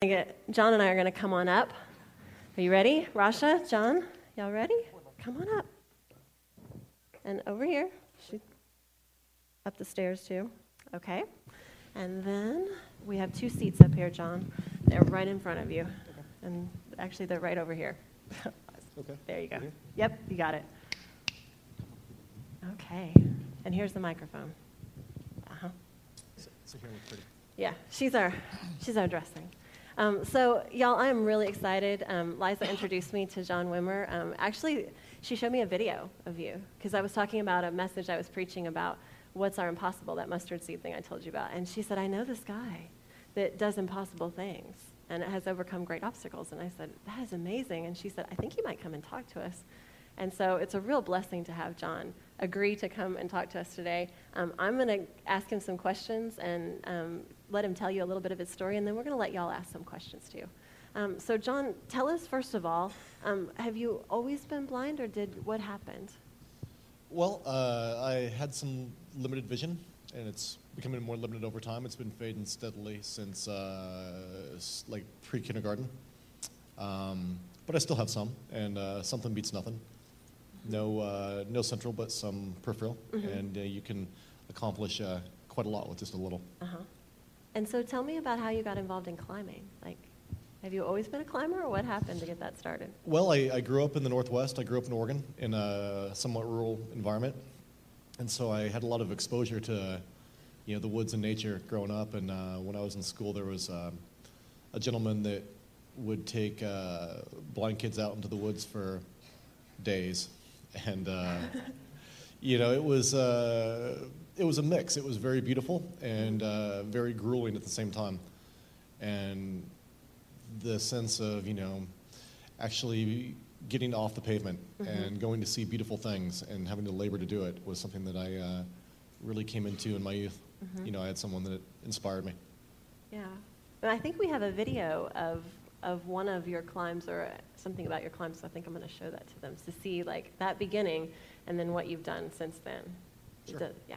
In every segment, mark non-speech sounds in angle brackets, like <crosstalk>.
Get, John and I are going to come on up. Are you ready? Rasha, John, y'all ready? Come on up. And over here. Up the stairs, too. Okay. And then we have two seats up here, John. They're right in front of you. And actually, they're right over here. <laughs> Okay. There you go. Yep, you got it. Okay. And here's the microphone. Uh-huh. So here pretty. Yeah, she's our, she's our dressing. Um, so, y'all, I am really excited. Um, Liza introduced me to John Wimmer. Um, actually, she showed me a video of you because I was talking about a message I was preaching about what's our impossible, that mustard seed thing I told you about. And she said, I know this guy that does impossible things and has overcome great obstacles. And I said, That is amazing. And she said, I think he might come and talk to us. And so it's a real blessing to have John agree to come and talk to us today. Um, I'm going to ask him some questions and um, let him tell you a little bit of his story, and then we're going to let y'all ask some questions too. Um, so, John, tell us first of all, um, have you always been blind, or did what happened? Well, uh, I had some limited vision, and it's becoming more limited over time. It's been fading steadily since uh, like pre-kindergarten, um, but I still have some, and uh, something beats nothing. No, uh, no central, but some peripheral, mm-hmm. and uh, you can accomplish uh, quite a lot with just a little. Uh-huh. And so tell me about how you got involved in climbing. Like, have you always been a climber, or what happened to get that started? Well, I, I grew up in the Northwest. I grew up in Oregon in a somewhat rural environment. And so I had a lot of exposure to, you know, the woods and nature growing up. And uh, when I was in school, there was um, a gentleman that would take uh, blind kids out into the woods for days. And, uh, <laughs> you know, it was uh, it was a mix. It was very beautiful and uh, very grueling at the same time. And the sense of, you know, actually getting off the pavement mm-hmm. and going to see beautiful things and having to labor to do it was something that I uh, really came into in my youth. Mm-hmm. You know, I had someone that inspired me. Yeah. And I think we have a video of, of one of your climbs or something about your climbs, so I think I'm going to show that to them to see like that beginning and then what you've done since then. Sure. Yeah.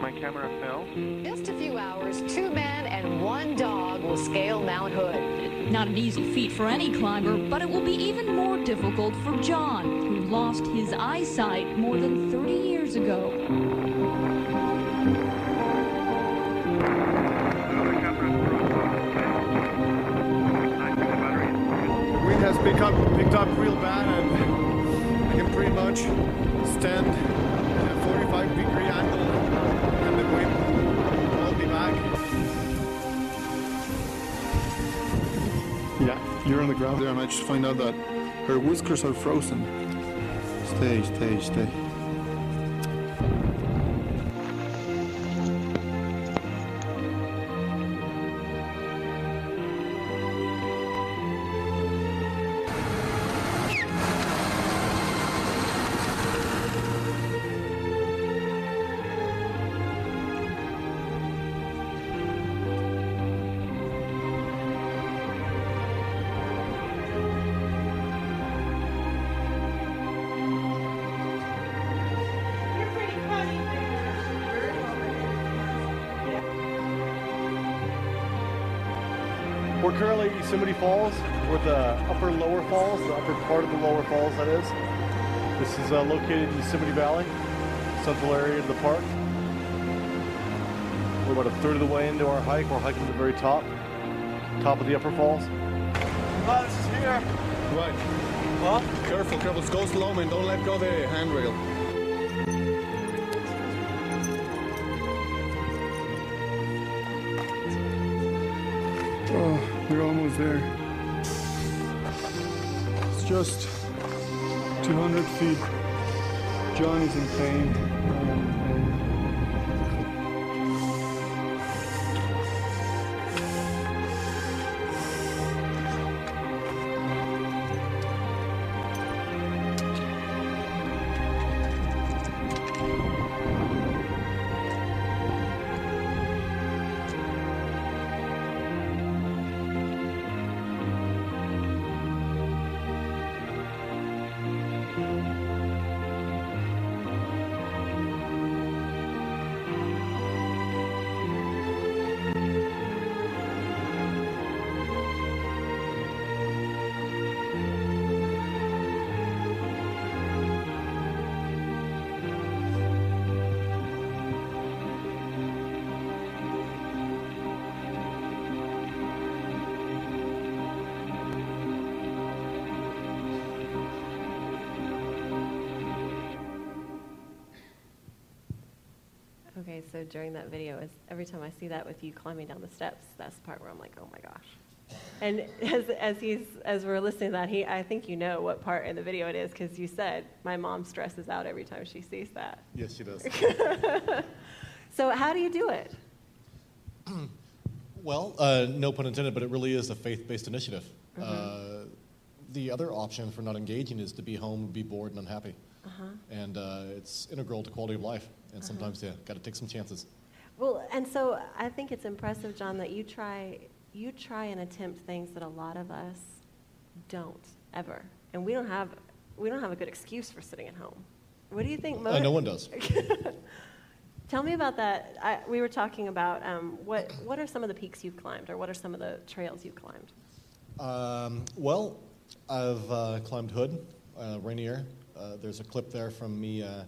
my camera fell. Just a few hours, two men and one dog will scale Mount Hood. Not an easy feat for any climber, but it will be even more difficult for John, who lost his eyesight more than 30 years ago. The wind has picked up, picked up real bad and I can pretty much stand On there and I just find out that her whiskers are frozen. Stay, stay, stay. Currently Yosemite Falls. We're the upper lower falls, the upper part of the lower falls, that is. This is uh, located in Yosemite Valley, central area of the park. We're about a third of the way into our hike. We're hiking to the very top, top of the upper falls. Oh, this is here. Right. Huh? Careful, careful. Go slow, man. Don't let go of the handrail. We're almost there. It's just 200 feet. John is in pain. Um, during that video, is every time I see that with you climbing down the steps, that's the part where I'm like, oh my gosh. And <laughs> as, as he's as we're listening to that, he I think you know what part in the video it is because you said my mom stresses out every time she sees that. Yes, she does. <laughs> So how do you do it? <clears throat> Well, uh, no pun intended, but it really is a faith-based initiative. Uh, the other option for not engaging is to be home, be bored, and unhappy. And uh, it's integral to quality of life. And sometimes, yeah, got to take some chances. Well, and so I think it's impressive, John, that you try you try and attempt things that a lot of us don't ever, and we don't have we don't have a good excuse for sitting at home. What do you think? Uh, no one does. <laughs> Tell me about that. I, we were talking about um, what what are some of the peaks you've climbed, or what are some of the trails you've climbed? Um, well, I've uh, climbed Hood, uh, Rainier. Uh, there's a clip there from me uh,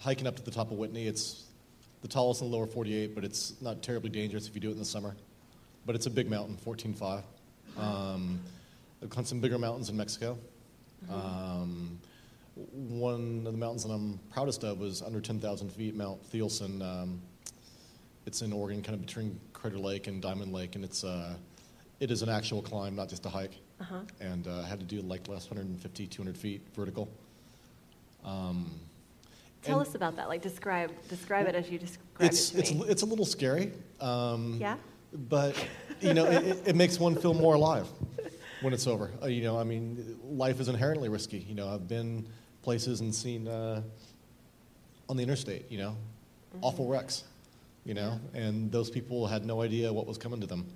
hiking up to the top of Whitney. It's the tallest in the lower 48, but it's not terribly dangerous if you do it in the summer. But it's a big mountain, 14.5. Um, I've climbed some bigger mountains in Mexico. Um, one of the mountains that I'm proudest of was under 10,000 feet, Mount Thielsen. Um, it's in Oregon, kind of between Crater Lake and Diamond Lake, and it's uh, it is an actual climb, not just a hike. Uh-huh. And uh, had to do like last 150, 200 feet vertical. Um, Tell and us about that. Like describe describe it as you describe It's it it's to a me. it's a little scary. Um, yeah. but you know it, it- makes one feel more alive when it's over uh, you know i mean life is inherently risky you know i've been places and seen uh, on the interstate you know awful wrecks you know and those people had no idea what was coming to them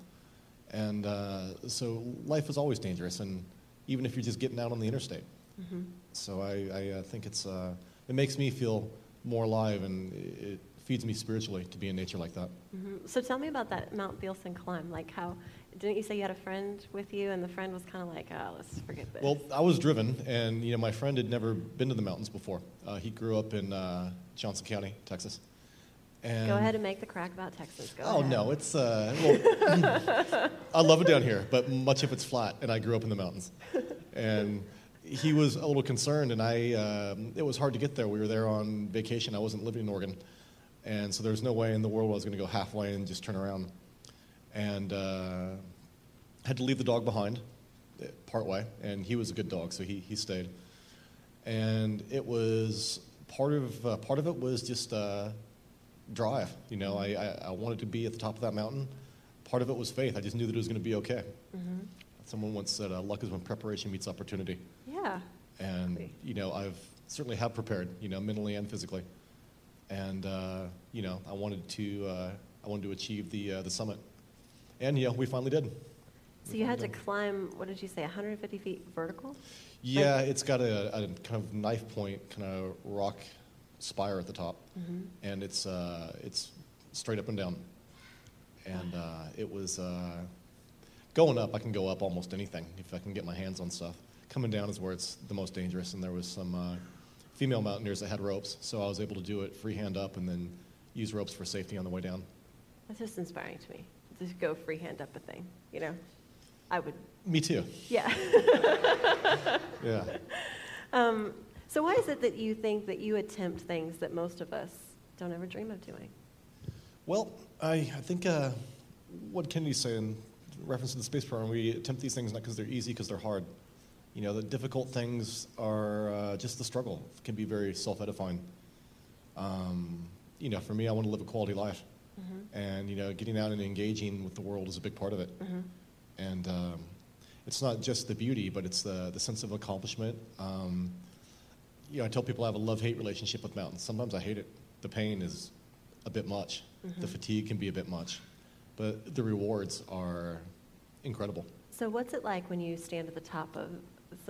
and uh, so life is always dangerous and even if you're just getting out on the interstate so i, I uh, think it's uh, it makes me feel more alive and it feeds me spiritually to be in nature like that Mhm. So tell me about that Mount Thielsen climb. Like how didn't you say you had a friend with you, and the friend was kind of like, oh, let's forget this. Well, I was driven, and you know, my friend had never been to the mountains before. Uh, he grew up in uh, Johnson County, Texas. And Go ahead and make the crack about Texas. Go Oh ahead. no, it's uh, well, <laughs> I love it down here, but much of it's flat, and I grew up in the mountains. <laughs> And he was a little concerned, and I um, it was hard to get there. We were there on vacation. I wasn't living in Oregon, and so there was no way in the world I was going to go halfway and just turn around. And uh, had to leave the dog behind, uh, part way, and he was a good dog, so he he stayed. And it was part of uh, part of it was just. Uh, drive. You know, I, I, I wanted to be at the top of that mountain. Part of it was faith. I just knew that it was going to be okay. Someone once said, uh, "Luck is when preparation meets opportunity," Yeah. and you know, I've certainly have prepared. You know, mentally and physically, and uh, you know, I wanted to uh, I wanted to achieve the uh, the summit, and you know, we finally did. So you had to climb. What did you say? 150 feet vertical. Yeah, it's got a, a kind of knife point, kind of rock spire at the top, and it's uh, it's straight up and down. And uh, it was uh, going up. I can go up almost anything if I can get my hands on stuff. Coming down is where it's the most dangerous, and there was some uh, female mountaineers that had ropes, so I was able to do it freehand up and then use ropes for safety on the way down. That's just inspiring to me. To go freehand up a thing. You know, I would. Me too. Yeah. <laughs> Yeah. <laughs> Um, so why is it that you think that you attempt things that most of us don't ever dream of doing? Well, I, I think uh, what Kennedy's saying, in reference to the space program, we attempt these things not because they're easy, because they're hard. you know, the difficult things are uh, just the struggle can be very self-edifying. Um, you know, for me, I want to live a quality life, and you know, getting out and engaging with the world is a big part of it. And um, it's not just the beauty, but it's the the sense of accomplishment. Um, you know, I tell people I have a love-hate relationship with mountains. Sometimes I hate it. The pain is a bit much. The fatigue can be a bit much, but the rewards are incredible. So, what's it like when you stand at the top of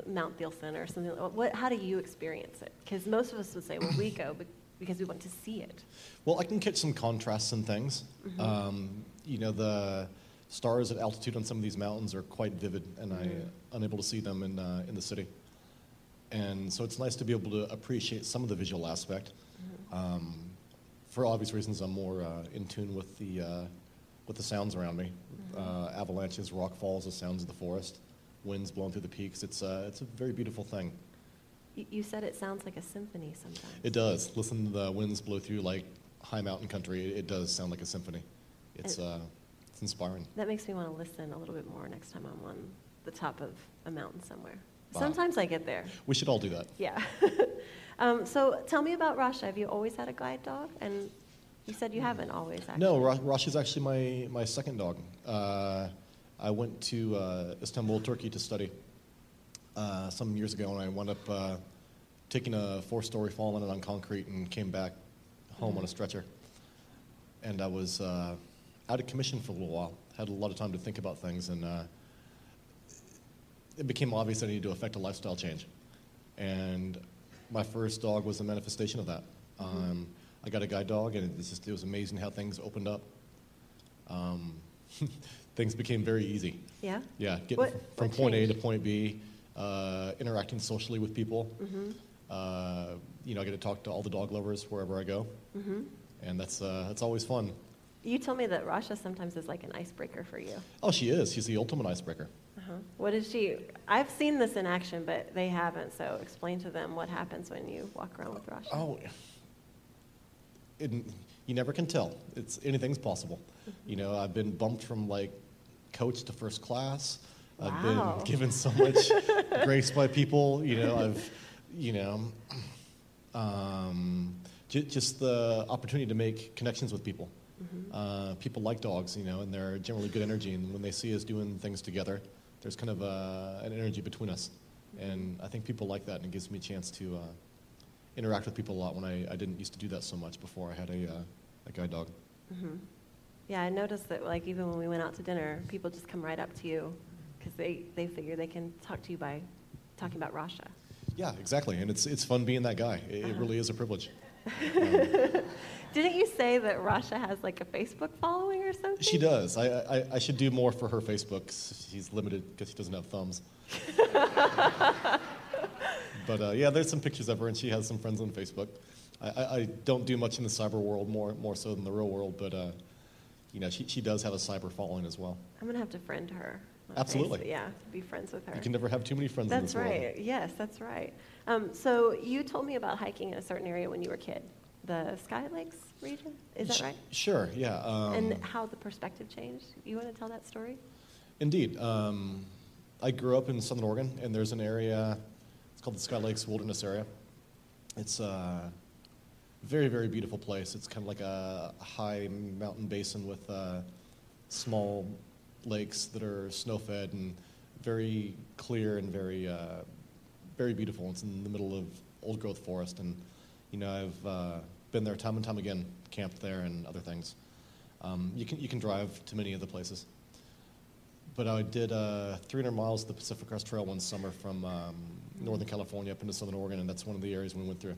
Mount Thielsen or something? What, how do you experience it? Because most of us would say, well, we go because we want to see it. Well, I can catch some contrasts and things. Um, you know, the stars at altitude on some of these mountains are quite vivid, and I'm unable to see them in, uh, in the city. And so it's nice to be able to appreciate some of the visual aspect. Um, for obvious reasons, I'm more uh, in tune with the, uh, with the sounds around me. Uh, avalanches, rock falls, the sounds of the forest, winds blowing through the peaks. It's, uh, it's a very beautiful thing. You, you said it sounds like a symphony sometimes. It does. Listen to the winds blow through like high mountain country. It, it does sound like a symphony. It's, And- uh, it's inspiring. That makes me want to listen a little bit more next time I'm on the top of a mountain somewhere. Wow. Sometimes I get there. We should all do that. Yeah. <laughs> um, so tell me about Rasha. Have you always had a guide dog? And you said you haven't always, actually. No, Ro- Rosh is actually my, my second dog. Uh, I went to uh, Istanbul, Turkey to study uh, some years ago, and I wound up uh, taking a four story fall on it on concrete and came back home on a stretcher. And I was uh, out of commission for a little while, had a lot of time to think about things, and uh, it became obvious I needed to affect a lifestyle change. And my first dog was a manifestation of that. Um, I got a guide dog, and it was just it was amazing how things opened up. Um, <laughs> things became very easy. Yeah? Yeah, getting What- from what point A to point B, uh, interacting socially with people. Mm-hmm. Uh, you know, I get to talk to all the dog lovers wherever I go, Mm-hmm. and that's uh, that's always fun. You told me that Rasha sometimes is like an icebreaker for you. Oh, she is. She's the ultimate icebreaker. Uh-huh. What is she? I've seen this in action, but they haven't. So explain to them what happens when you walk around with Rasha. Oh, it, you never can tell. It's anything's possible. You know, I've been bumped from like coach to first class. I've been <laughs> given so much grace by people. You know, I've, you know, um, j- just the opportunity to make connections with people. Uh, people like dogs, you know, and they're generally good energy. And when they see us doing things together, there's kind of a, an energy between us. And I think people like that, and it gives me a chance to uh, interact with people a lot when I, I didn't used to do that so much before I had a, uh, a guide dog. Mm-hmm. Yeah, I noticed that like even when we went out to dinner, people just come right up to you because they, they figure they can talk to you by talking about Rasha. Yeah, exactly. And it's, it's fun being that guy. It, it uh-huh. really is a privilege. <laughs> Um, didn't you say that Rasha has like a Facebook following or something? She does. I, I, I should do more for her Facebook. She's limited because she doesn't have thumbs. <laughs> but uh, yeah, there's some pictures of her, and she has some friends on Facebook. I, I, I don't do much in the cyber world, more, more so than the real world, but uh, you know, she, she does have a cyber following as well. I'm gonna have to friend her. Absolutely. Facebook. Yeah, be friends with her. You can never have too many friends in That's this world. right. Yes, that's right. Um, so you told me about hiking in a certain area when you were a kid, the Sky Lakes region. Is that Sh- right? Sure, yeah. Um, and how the perspective changed. You want to tell that story? Indeed. Um, I grew up in Southern Oregon, and there's an area, it's called the Sky Lakes Wilderness Area. It's a very, very beautiful place. It's kind of like a high mountain basin with uh, small lakes that are snow-fed and very clear and very, uh, very beautiful. It's in the middle of old-growth forest, and you know I've uh, been there time and time again, camped there and other things. Um, you can you can drive to many of the places but I did uh, 300 miles of the Pacific Crest Trail one summer from um, Northern California up into Southern Oregon, and that's one of the areas we went through.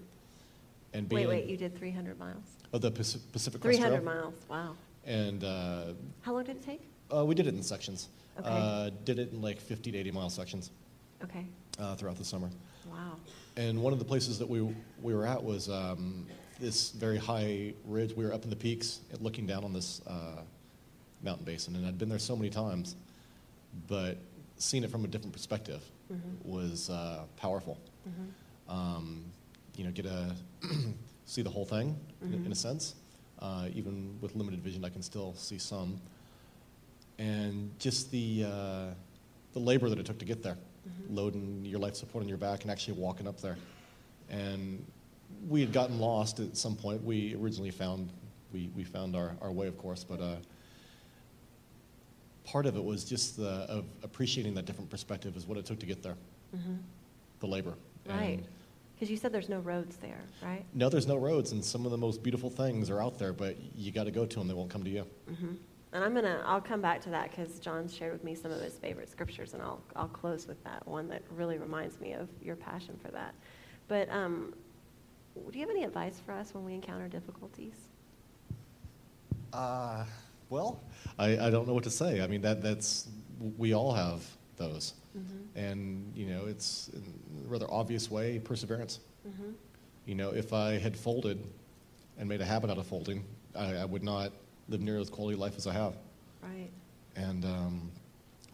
And being Wait, wait. You did 300 miles. oh, the Pacific Crest 300 Trail, miles. Wow. and uh, How long did it take? uh, we did it in sections. Okay. Uh, did it in like 50 to 80 mile sections Okay. uh, throughout the summer. Wow. And one of the places that we we were at was um, this very high ridge. We were up in the peaks, looking down on this uh, mountain basin, and I'd been there so many times, but seeing it from a different perspective was uh, powerful. Um, you know, get a <clears throat> see the whole thing in, in a sense. Uh, even with limited vision, I can still see some. And just the uh, the labor that it took to get there loading your life support on your back and actually walking up there. And we had gotten lost at some point. We originally found we, we found our, our way, of course, but uh, part of it was just the, of appreciating that different perspective is what it took to get there, the labor. Right. And Because you said there's no roads there, right? no, there's no roads, and some of the most beautiful things are out there, but you got to go to them. They won't come to you. And I'm gonna, I'll come back to that because John shared with me some of his favorite scriptures, and I'll, I'll close with that one that really reminds me of your passion for that. But um, do you have any advice for us when we encounter difficulties? Uh, well, I, I don't know what to say. I mean, that, that's, we all have those. And, you know, it's in a rather obvious way perseverance. You know, if I had folded and made a habit out of folding, I, I would not live near as quality life as I have. Right. And um,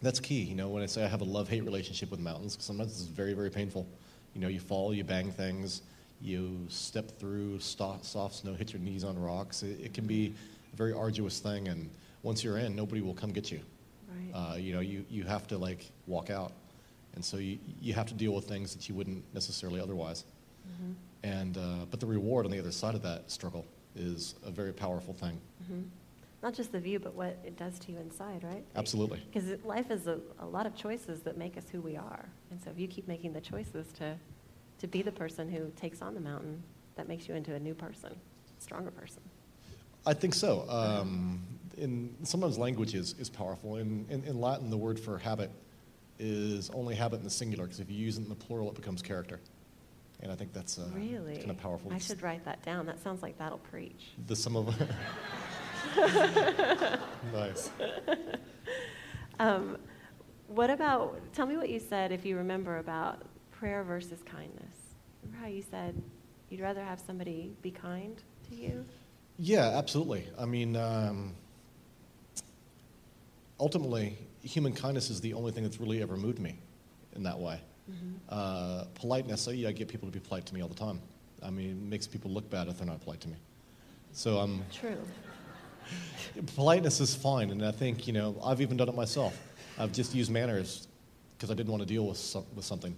that's key. You know, when I say I have a love hate relationship with mountains, 'cause sometimes it's very, very painful. You know, you fall, you bang things, you step through sto- soft snow, hit your knees on rocks. It, it can be very arduous thing, and once you're in, nobody will come get you. Right. Uh, you know, you, you have to like walk out. And so you, you have to deal with things that you wouldn't necessarily otherwise. And, uh, but the reward on the other side of that struggle is a very powerful thing. Not just the view, but what it does to you inside, right? Absolutely. Because life is a, a lot of choices that make us who we are. And so if you keep making the choices to, to be the person who takes on the mountain, that makes you into a new person, stronger person. I think so. Um, in sometimes language is, is powerful. In, in, in Latin, the word for habit is only habit in the singular because if you use it in the plural, it becomes character. And I think that's uh, Really? kind of powerful. I should write that down. That sounds like that'll preach. The sum of <laughs> nice. Um, what about, tell me what you said, if you remember, about prayer versus kindness. Remember how you said you'd rather have somebody be kind to you? Yeah, absolutely. I mean, um, ultimately, human kindness is the only thing that's really ever moved me in that way. Uh, politeness, oh, yeah, I get people to be polite to me all the time. I mean, it makes people look bad if they're not polite to me. So um, True. <laughs> politeness is fine, and I think, you know, I've even done it myself. I've just used manners because I didn't want to deal with, some, with something.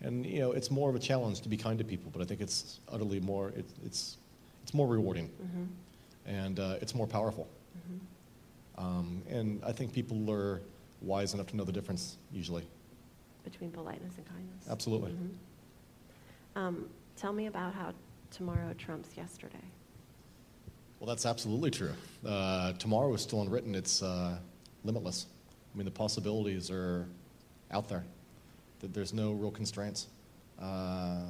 And, you know, it's more of a challenge to be kind to people, but I think it's utterly more, it, it's, it's more rewarding. And uh, it's more powerful. Um, and I think people are wise enough to know the difference, usually. Between politeness and kindness. Absolutely. Um, tell me about how tomorrow trumps yesterday. Well, that's absolutely true. Uh, tomorrow is still unwritten. It's uh, limitless. I mean, the possibilities are out there. There's no real constraints. Uh,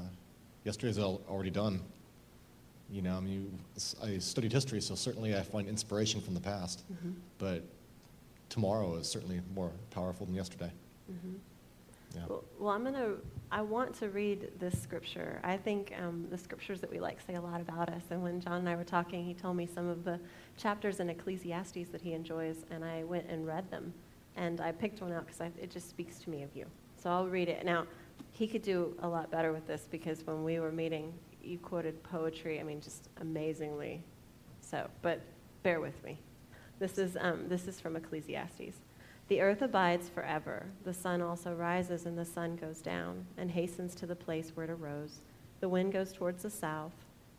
yesterday's already done. You know, I mean, you- s- I studied history, so certainly I find inspiration from the past. But tomorrow is certainly more powerful than yesterday. Yeah. Well, well, I'm going to, I want to read this scripture. I think um, the scriptures that we like say a lot about us. And when John and I were talking, he told me some of the chapters in Ecclesiastes that he enjoys, and I went and read them. And I picked one out because it just speaks to me of you. So I'll read it. Now, he could do a lot better with this because when we were meeting, you quoted poetry, I mean, just amazingly so. But bear with me. This is, um, this is from Ecclesiastes. The earth abides forever. The sun also rises and the sun goes down and hastens to the place where it arose. The wind goes towards the south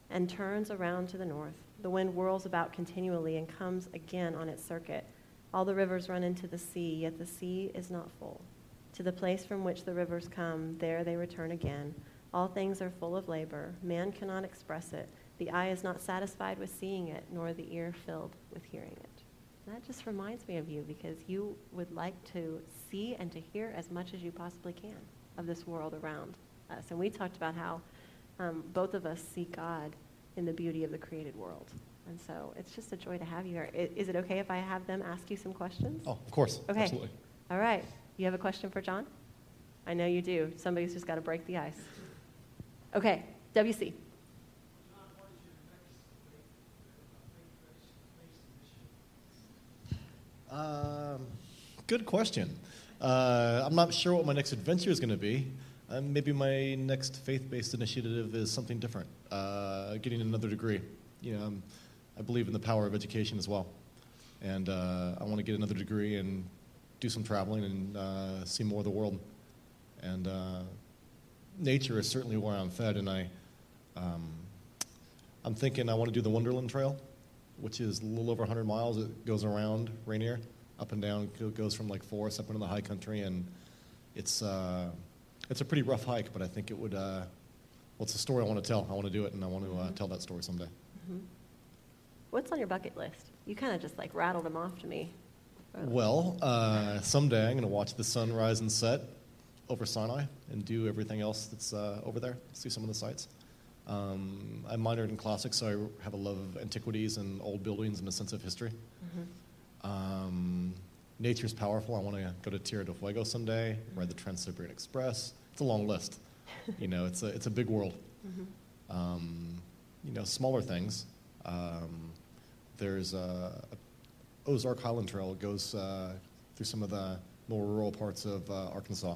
and turns around to the north. The wind whirls about continually and comes again on its circuit. All the rivers run into the sea, yet the sea is not full. To the place from which the rivers come, there they return again. All things are full of labor. Man cannot express it. The eye is not satisfied with seeing it, nor the ear filled with hearing it. And that just reminds me of you because you would like to see and to hear as much as you possibly can of this world around us. And we talked about how um, both of us see God in the beauty of the created world. And so it's just a joy to have you here. I- Is it okay if I have them ask you some questions? Oh, of course. Okay. Absolutely. All right. You have a question for John? I know you do. Somebody's just got to break the ice. Okay. WC. Um, good question. Uh, I'm not sure what my next adventure is going to be. Uh, maybe my next faith-based initiative is something different. Uh, getting another degree. You know, um, I believe in the power of education as well, and uh, I want to get another degree and do some traveling and uh, see more of the world. And uh, nature is certainly where I'm fed, and I, um, I'm thinking I want to do the Wonderland Trail, which is a little over 100 miles. It goes around Rainier, up and down. It goes from like forest up into the high country, and it's uh, it's a pretty rough hike, but I think it would. Uh, well, it's a story I want to tell. I want to do it, and I want to uh, tell that story someday. What's on your bucket list? You kind of just like rattled them off to me. Well, uh, someday I'm going to watch the sun rise and set over Sinai and do everything else that's uh, over there, see some of the sites. Um, I minored in classics, so I have a love of antiquities and old buildings and a sense of history. Um, nature's powerful. I want to go to Tierra del Fuego someday, ride the Trans-Siberian Express. It's a long list. <laughs> you know, it's a, it's a big world. Um, you know, smaller things. Um, there's a, Ozark Highland Trail goes uh, through some of the more rural parts of uh, Arkansas.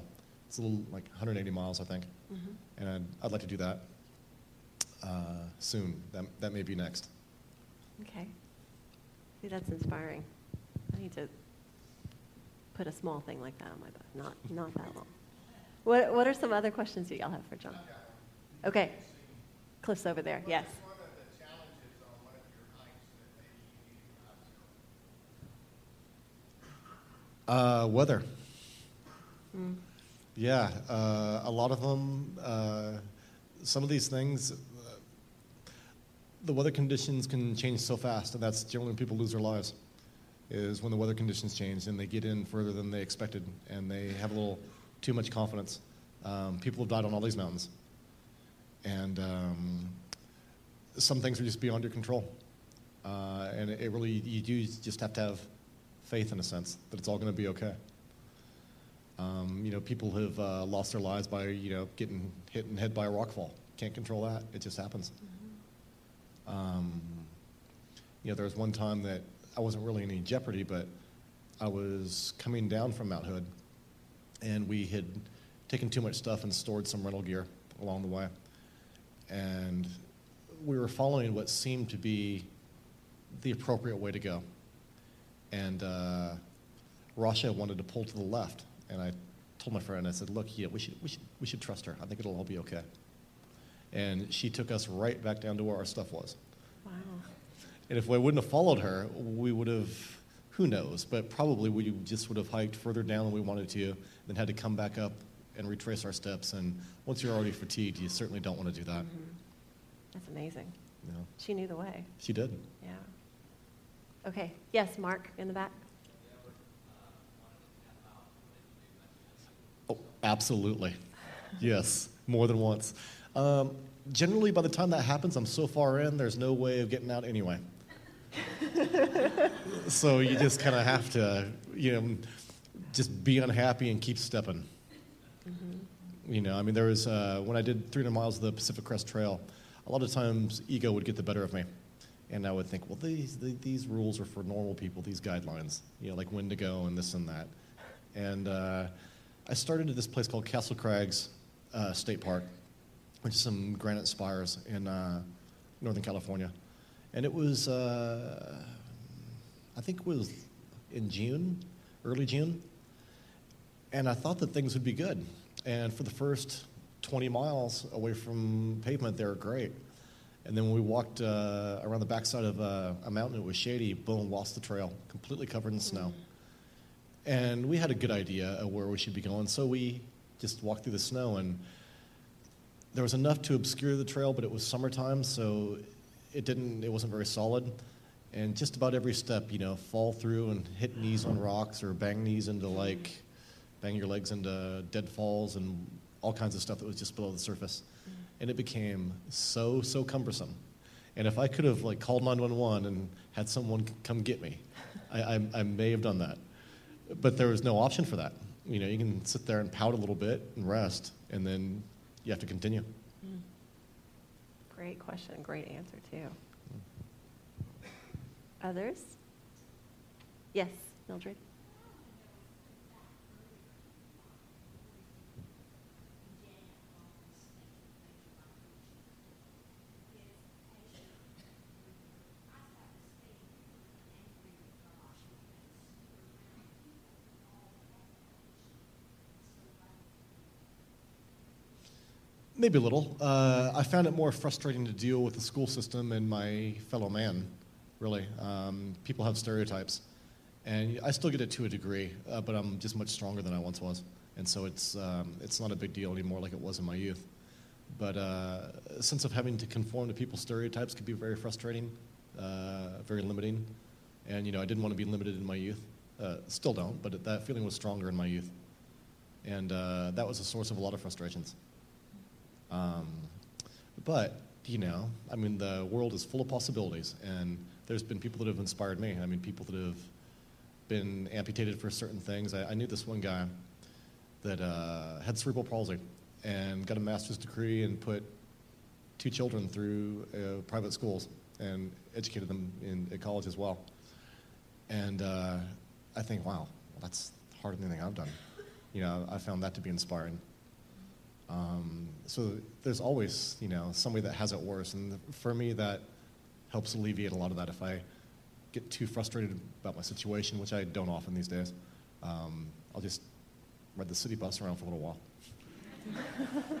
It's a little like 180 miles, I think, and I'd, I'd like to do that uh, soon. That, that may be next. Okay. See, that's inspiring. I need to put a small thing like that on my butt. Not, not that long. What, what are some other questions that y'all have for John? Okay. Cliff's over there. Yes. Uh, weather. Yeah, uh, a lot of them. Uh, some of these things, uh, the weather conditions can change so fast, and that's generally when people lose their lives. Is when the weather conditions change and they get in further than they expected, and they have a little too much confidence. Um, people have died on all these mountains, and um, some things are just beyond your control. Uh, and it, it really, you do just have to have faith in a sense that it's all going to be okay. Um, you know, people have uh, lost their lives by, you know, getting hit in the head by a rock fall. Can't control that. It just happens. Um, you know, there was one time that I wasn't really in any jeopardy, but I was coming down from Mount Hood, and we had taken too much stuff and stored some rental gear along the way. And we were following what seemed to be the appropriate way to go. And uh, Rasha wanted to pull to the left, and I told my friend, I said, "Look, yeah, we should, we should, we should trust her. I think it'll all be okay." And she took us right back down to where our stuff was. Wow. And if we wouldn't have followed her, we would have, who knows, but probably we just would have hiked further down than we wanted to, then had to come back up and retrace our steps. And once you're already fatigued, you certainly don't want to do that. Mm-hmm. That's amazing. Know, She knew the way. she did. Yeah. Okay. Yes, Mark in the back. Oh, absolutely. Yes, more than once. Um, generally, by the time that happens, I'm so far in, there's no way of getting out anyway. <laughs> so you just kind of have to, you know, just be unhappy and keep stepping. You know, I mean, there was, uh, when I did 300 miles of the Pacific Crest Trail, a lot of times ego would get the better of me. And I would think, well, these, the- these rules are for normal people, these guidelines, you know, like when to go and this and that. And uh, I started at this place called Castle Crags uh, State Park, which is some granite spires in uh, Northern California. And it was, uh, I think it was in June, early June. And I thought that things would be good. And for the first 20 miles away from pavement, they were great. And then when we walked uh, around the backside of uh, a mountain, it was shady, boom, lost the trail, completely covered in snow. And we had a good idea of where we should be going, so we just walked through the snow. And there was enough to obscure the trail, but it was summertime, so it didn't, it wasn't very solid. And just about every step, you know, fall through and hit knees on rocks or bang knees into like, bang your legs into deadfalls and all kinds of stuff that was just below the surface. And it became so, so cumbersome. And if I could have like called 911 and had someone come get me, I, I, I may have done that. But there was no option for that. You know, you can sit there and pout a little bit and rest, and then you have to continue. Mm. Great question. Great answer, too. Others? Yes, Mildred. Maybe a little. Uh, I found it more frustrating to deal with the school system and my fellow man, really. Um, people have stereotypes. And I still get it to a degree, uh, but I'm just much stronger than I once was. And so it's, um, it's not a big deal anymore like it was in my youth. But uh, a sense of having to conform to people's stereotypes can be very frustrating, uh, very limiting. And, you know, I didn't want to be limited in my youth. Uh, still don't, but that feeling was stronger in my youth. And uh, that was a source of a lot of frustrations. Um, but, you know, I mean, the world is full of possibilities, and there's been people that have inspired me. I mean, people that have been amputated for certain things. I, I knew this one guy that uh, had cerebral palsy and got a master's degree and put two children through uh, private schools and educated them in at college as well. And uh, I think, wow, that's harder than anything I've done. You know, I found that to be inspiring. Um, so there's always, you know, somebody that has it worse, and for me, that helps alleviate a lot of that. If I get too frustrated about my situation, which I don't often these days, um, I'll just ride the city bus around for a little while. <laughs>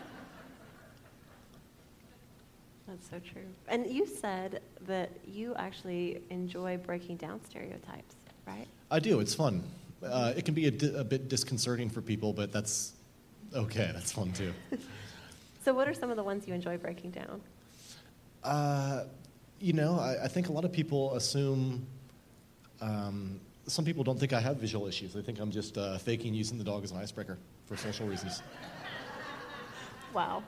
That's so true. And you said that you actually enjoy breaking down stereotypes, right? I do. It's fun. Uh, it can be a, di- a bit disconcerting for people, but that's okay. That's fun too. <laughs> So, what are some of the ones you enjoy breaking down? Uh, you know, I, I think a lot of people assume. Um, some people don't think I have visual issues. They think I'm just uh, faking using the dog as an icebreaker for social reasons. <laughs> Wow.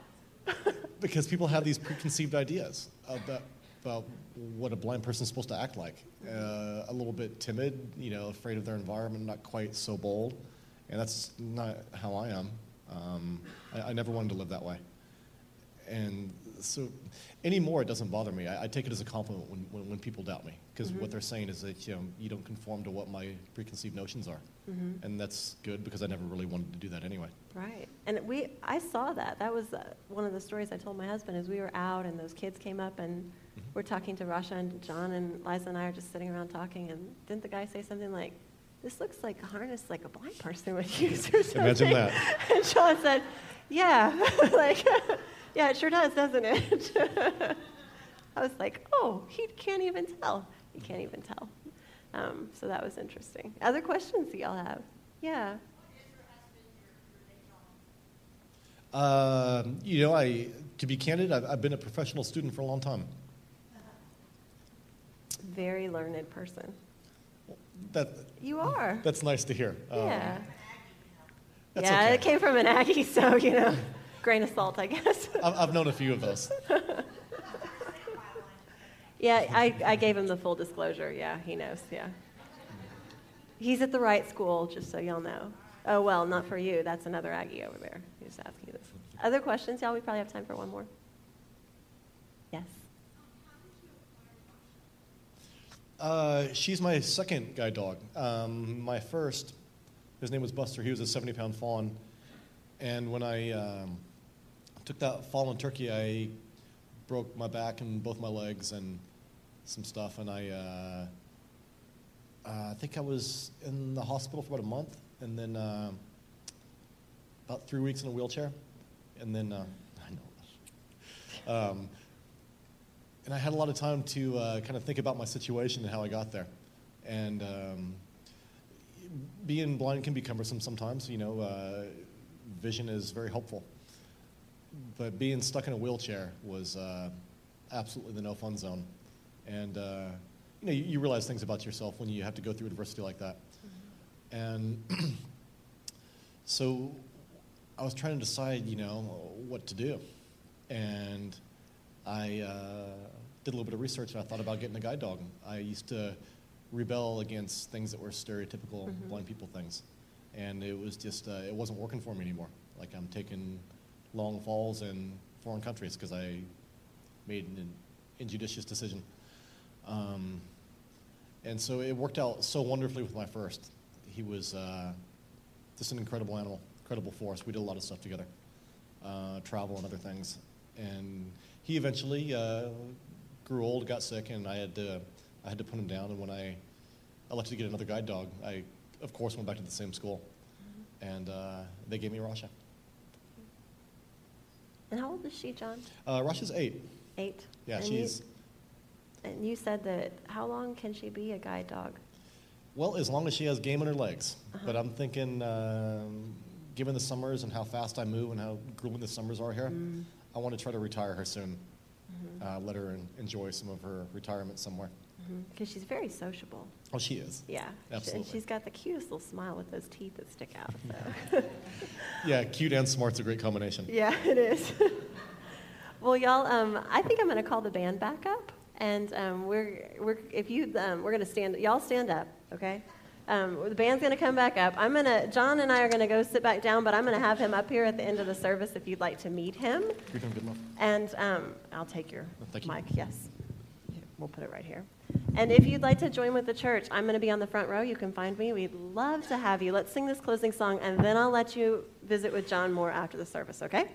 <laughs> because people have these preconceived ideas about, about what a blind person's supposed to act like. Uh, a little bit timid, you know, afraid of their environment, not quite so bold. And that's not how I am. Um, I, I never wanted to live that way. And so anymore, it doesn't bother me. I, I take it as a compliment when, when, when people doubt me, because what they're saying is that you, know, you don't conform to what my preconceived notions are. And that's good because I never really wanted to do that anyway. Right. And we, I saw that. That was uh, one of the stories I told my husband is we were out and those kids came up and we're talking to Rasha and John and Liza and I are just sitting around talking and didn't the guy say something like, this looks like a harness like a blind person would <laughs> use or something? Imagine that. <laughs> And John said, yeah, <laughs> like, yeah, it sure does, doesn't it? I was like, oh, he can't even tell. He can't even tell. Um, so that was interesting. Other questions that y'all have? Yeah. Um, you know, I, to be candid, I've, I've been a professional student for a long time. Very learned person. That, You are. that's nice to hear. Um, yeah. that's yeah, okay. it came from an Aggie, <laughs> so, you know, grain of salt, I guess. <laughs> I've, I've known a few of those. <laughs> yeah, I, I gave him the full disclosure. Yeah, he knows. Yeah. He's at the right school, just so y'all know. Oh, well, not for you. That's another Aggie over there who's asking this. Other questions, y'all? We probably have time for one more. Yes. Uh, she's my second guide dog. Um, my first, his name was Buster. He was a 70 pound fawn. And when I um, took that fall in Turkey, I broke my back and both my legs and some stuff. And I, uh, uh, I think I was in the hospital for about a month and then uh, about three weeks in a wheelchair. And then, uh, <laughs> I know. Um, and I had a lot of time to uh, kind of think about my situation and how I got there. And um, being blind can be cumbersome sometimes. You know, uh, vision is very helpful, but being stuck in a wheelchair was uh, absolutely the no fun zone. And uh, you know, you, you realize things about yourself when you have to go through adversity like that. And <clears throat> so I was trying to decide, you know, what to do. And I uh, did a little bit of research and I thought about getting a guide dog. I used to rebel against things that were stereotypical blind people things. And it was just, uh, it wasn't working for me anymore. Like I'm taking long falls in foreign countries because I made an injudicious decision. Um, and so it worked out so wonderfully with my first. He was uh, just an incredible animal, incredible force. We did a lot of stuff together, uh, travel and other things. And he eventually uh, grew old, got sick, and I had to I had to put him down. And when I elected to get another guide dog, I of course went back to the same school, and uh, they gave me Rasha. And how old is she, John? Uh, Rush is eight. Eight. Yeah, and she's You, and you said that how long can she be a guide dog? well as long as she has game in her legs. Uh-huh. But I'm thinking, um, given the summers and how fast I move and how grueling the summers are here, Mm. I want to try to retire her soon. Mm-hmm. Uh, let her enjoy some of her retirement somewhere. Because she's very sociable. Oh, she is. Yeah. She- Absolutely. And she's got the cutest little smile with those teeth that stick out. So. <laughs> Yeah, cute and smart's a great combination. yeah, <laughs> it is. well, y'all, um, I think I'm going to call the band back up. And um, we're, we're, if you, um, we're going to stand, y'all stand up, okay? Um, the band's going to come back up. I'm going to, John and I are going to go sit back down, but I'm going to have him up here at the end of the service if you'd like to meet him. You're doing good enough. And um, I'll take your you. mic, yes. We'll put it right here. And if you'd like to join with the church, I'm going to be on the front row. You can find me. We'd love to have you. Let's sing this closing song, and then I'll let you visit with John more after the service? Okay.